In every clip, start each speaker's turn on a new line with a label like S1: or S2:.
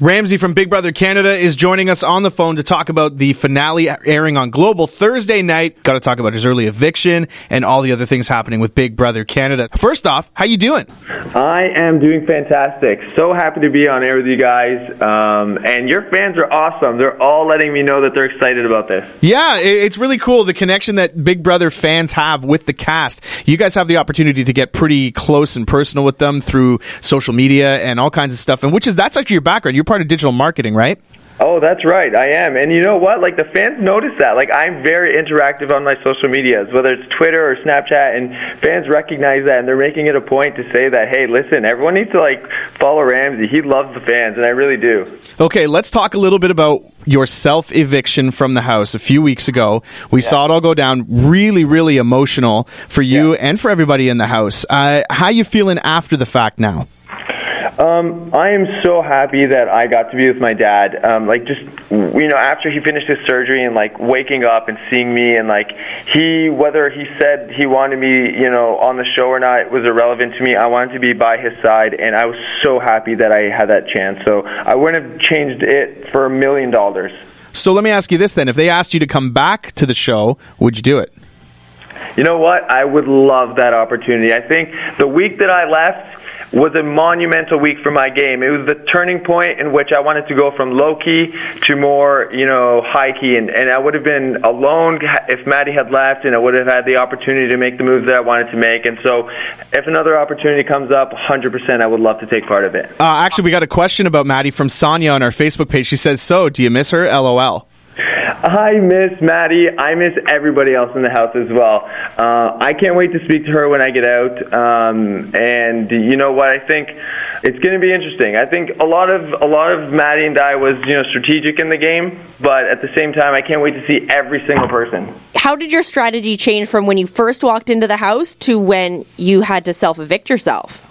S1: Ramsey from Big Brother Canada is joining us on the phone to talk about the finale airing on Global Thursday night. Got to talk about his early eviction and all the other things happening with Big Brother Canada. First off, how you doing?
S2: I am doing fantastic. So happy to be on air with you guys. Um, and your fans are awesome. They're all letting me know that they're excited about this.
S1: Yeah, it's really cool the connection that Big Brother fans have with the cast. You guys have the opportunity to get pretty close and personal with them through social media and all kinds of stuff. And which is that's actually your background. You're part of digital marketing, right?
S2: Oh, that's right. I am. And you know what? Like the fans notice that. Like I'm very interactive on my social medias, whether it's Twitter or Snapchat, and fans recognize that and they're making it a point to say that, hey, listen, everyone needs to like follow Ramsey. He loves the fans, and I really do.
S1: Okay, let's talk a little bit about your self eviction from the house a few weeks ago. We yeah. saw it all go down. Really, really emotional for you yeah. and for everybody in the house. Uh, how you feeling after the fact now?
S2: Um, I am so happy that I got to be with my dad. Um, like just you know, after he finished his surgery and like waking up and seeing me and like he, whether he said he wanted me, you know, on the show or not, was irrelevant to me. I wanted to be by his side, and I was so happy that I had that chance. So I wouldn't have changed it for a million dollars.
S1: So let me ask you this then: If they asked you to come back to the show, would you do it?
S2: You know what? I would love that opportunity. I think the week that I left was a monumental week for my game. It was the turning point in which I wanted to go from low key to more, you know, high key. And, and I would have been alone if Maddy had left, and I would have had the opportunity to make the moves that I wanted to make. And so, if another opportunity comes up, 100%, I would love to take part of it.
S1: Uh, actually, we got a question about Maddy from Sonia on our Facebook page. She says, "So, do you miss her?" LOL.
S2: I miss Maddy. I miss everybody else in the house as well. Uh, I can't wait to speak to her when I get out. Um, and you know what? I think it's going to be interesting. I think a lot of a lot of Maddy and I was you know strategic in the game, but at the same time, I can't wait to see every single person.
S3: How did your strategy change from when you first walked into the house to when you had to self evict yourself?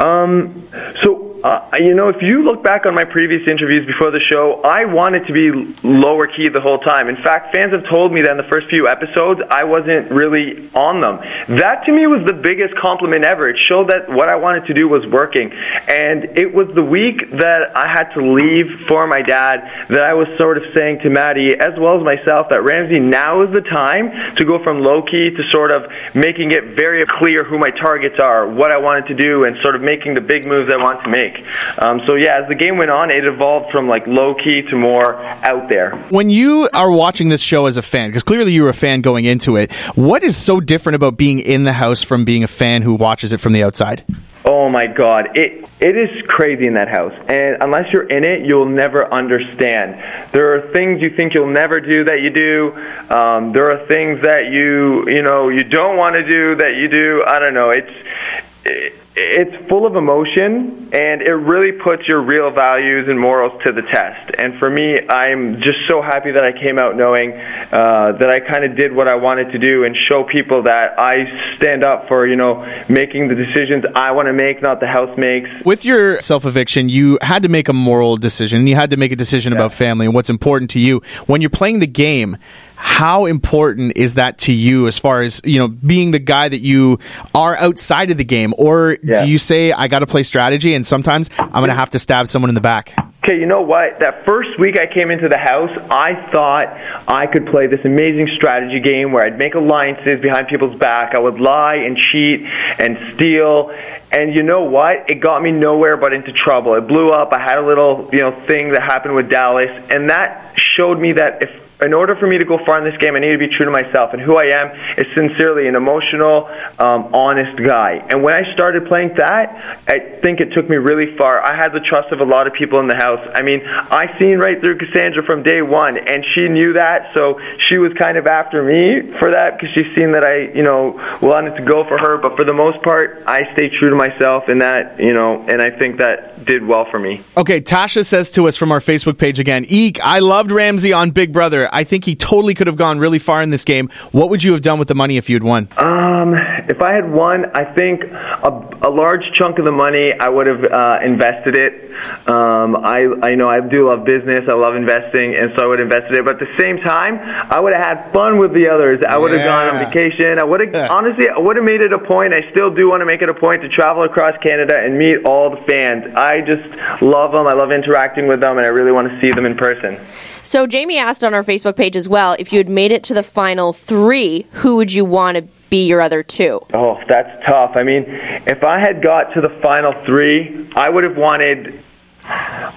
S2: Um, so uh, you know, if you look back on my previous interviews before the show, I wanted to be lower key the whole time. In fact, fans have told me that in the first few episodes, I wasn't really on them. That to me was the biggest compliment ever. It showed that what I wanted to do was working. And it was the week that I had to leave for my dad that I was sort of saying to Maddy, as well as myself, that Ramsey, now is the time to go from low key to sort of making it very clear who my targets are, what I wanted to do, and sort of making the big moves I want to make. Um, so yeah, as the game went on, it evolved from like low key to more out there.
S1: When you are watching this show as a fan, because clearly you were a fan going into it, what is so different about being in the house from being a fan who watches it from the outside?
S2: Oh my God, it it is crazy in that house, and unless you're in it, you'll never understand. There are things you think you'll never do that you do. Um, there are things that you you know you don't want to do that you do. I don't know. It's it, it's full of emotion and it really puts your real values and morals to the test. And for me, I'm just so happy that I came out knowing uh, that I kind of did what I wanted to do and show people that I stand up for, you know, making the decisions I want to make, not the house makes.
S1: With your self eviction, you had to make a moral decision. You had to make a decision yeah. about family and what's important to you. When you're playing the game, how important is that to you as far as you know being the guy that you are outside of the game or yeah. do you say i got to play strategy and sometimes i'm going to have to stab someone in the back
S2: okay you know what that first week i came into the house i thought i could play this amazing strategy game where i'd make alliances behind people's back i would lie and cheat and steal and you know what? It got me nowhere but into trouble. It blew up. I had a little, you know, thing that happened with Dallas, and that showed me that if in order for me to go far in this game, I need to be true to myself. And who I am is sincerely an emotional, um, honest guy. And when I started playing that, I think it took me really far. I had the trust of a lot of people in the house. I mean, I seen right through Cassandra from day one, and she knew that, so she was kind of after me for that because she seen that I, you know, wanted to go for her. But for the most part, I stayed true to myself in that, you know, and I think that did well for me.
S1: Okay, Tasha says to us from our Facebook page again, Eek, I loved Ramsey on Big Brother. I think he totally could have gone really far in this game. What would you have done with the money if you'd won?
S2: Um, if I had won, I think a, a large chunk of the money I would have uh, invested it. Um, I, I know I do love business. I love investing, and so I would have invested it. But at the same time, I would have had fun with the others. I would have yeah. gone on vacation. I would have honestly, I would have made it a point. I still do want to make it a point to travel travel across Canada and meet all the fans. I just love them. I love interacting with them, and I really want to see them in person.
S3: So Jamie asked on our Facebook page as well if you had made it to the final three, who would you want to be your other two?
S2: Oh, that's tough. I mean, if I had got to the final three, I would have wanted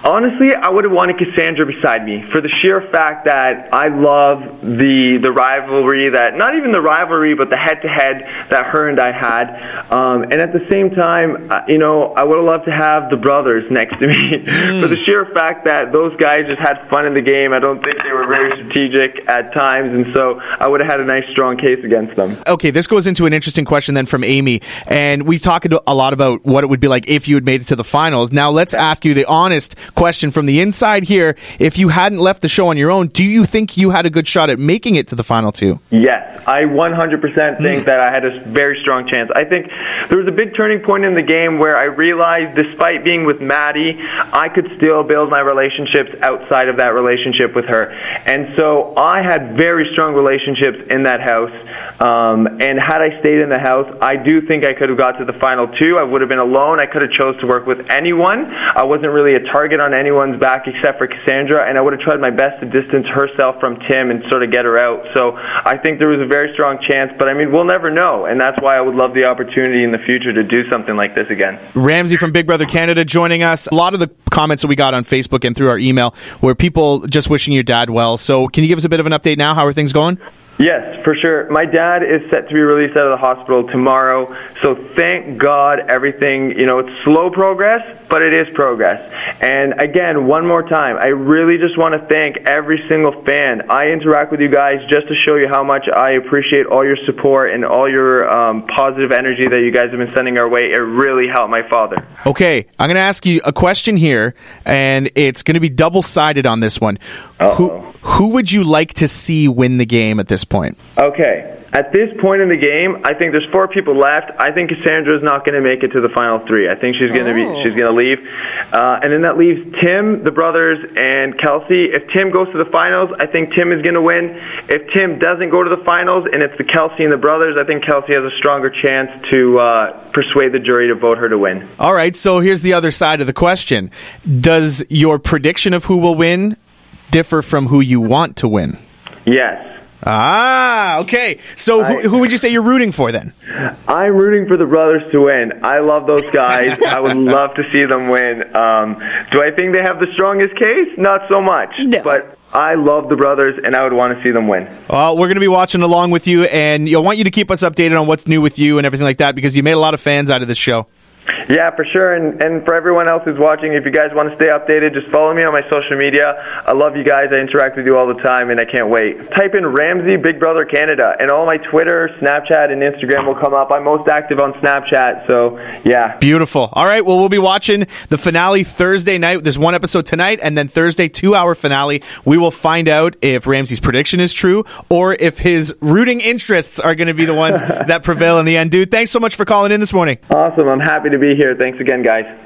S2: Honestly, I would have wanted Cassandra beside me for the sheer fact that I love the the rivalry that not even the rivalry, but the head to head that her and I had. Um, and at the same time, uh, you know, I would have loved to have the brothers next to me mm. for the sheer fact that those guys just had fun in the game. I don't think they were very strategic at times, and so I would have had a nice strong case against them.
S1: Okay, this goes into an interesting question then from Amy, and we've talked a lot about what it would be like if you had made it to the finals. Now let's ask you the honest question from the inside here. If you hadn't left the show on your own, do you think you had a good shot at making it to the final two?
S2: Yes, I 100% think mm. that I had a very strong chance. I think there was a big turning point in the game where I realized, despite being with Maddy, I could still build my relationships outside of that relationship with her. And so I had very strong relationships in that house. Um, and had I stayed in the house, I do think I could have got to the final two. I would have been alone. I could have chose to work with anyone. I wasn't really a target on anyone's back except for Cassandra, and I would have tried my best to distance herself from Tim and sort of get her out. So I think there was a very strong chance, but I mean, we'll never know, and that's why I would love the opportunity in the future to do something like this again.
S1: Ramsey from Big Brother Canada joining us. A lot of the comments that we got on Facebook and through our email were people just wishing your dad well. So can you give us a bit of an update now? How are things going?
S2: Yes, for sure. My dad is set to be released out of the hospital tomorrow. So thank God everything, you know, it's slow progress, but it is progress. And again, one more time, I really just want to thank every single fan. I interact with you guys just to show you how much I appreciate all your support and all your um, positive energy that you guys have been sending our way. It really helped my father.
S1: Okay, I'm going to ask you a question here, and it's going to be double sided on this one. Who, who would you like to see win the game at this point?
S2: Okay. At this point in the game, I think there's four people left. I think Cassandra's not going to make it to the final three. I think she's going to oh. be she's going to leave, uh, and then that leaves Tim, the brothers, and Kelsey. If Tim goes to the finals, I think Tim is going to win. If Tim doesn't go to the finals, and it's the Kelsey and the brothers, I think Kelsey has a stronger chance to uh, persuade the jury to vote her to win.
S1: All right. So here's the other side of the question: Does your prediction of who will win differ from who you want to win?
S2: Yes.
S1: Ah, okay. So who, who, would you say you're rooting for then?
S2: I'm rooting for the brothers to win. I love those guys. I would love to see them win. Um, do I think they have the strongest case? Not so much. No. But I love the brothers, and I would want to see them win.
S1: Well, we're going to be watching along with you, and you I want you to keep us updated on what's new with you and everything like that because you made a lot of fans out of this show.
S2: Yeah, for sure. And, and for everyone else who's watching, if you guys want to stay updated, just follow me on my social media. I love you guys. I interact with you all the time, and I can't wait. Type in Ramsey Big Brother Canada, and all my Twitter, Snapchat, and Instagram will come up. I'm most active on Snapchat, so yeah.
S1: Beautiful. All right, well, we'll be watching the finale Thursday night. There's one episode tonight, and then Thursday, two hour finale. We will find out if Ramsey's prediction is true or if his rooting interests are going to be the ones that prevail in the end. Dude, thanks so much for calling in this morning.
S2: Awesome. I'm happy to be here. Thanks again, guys.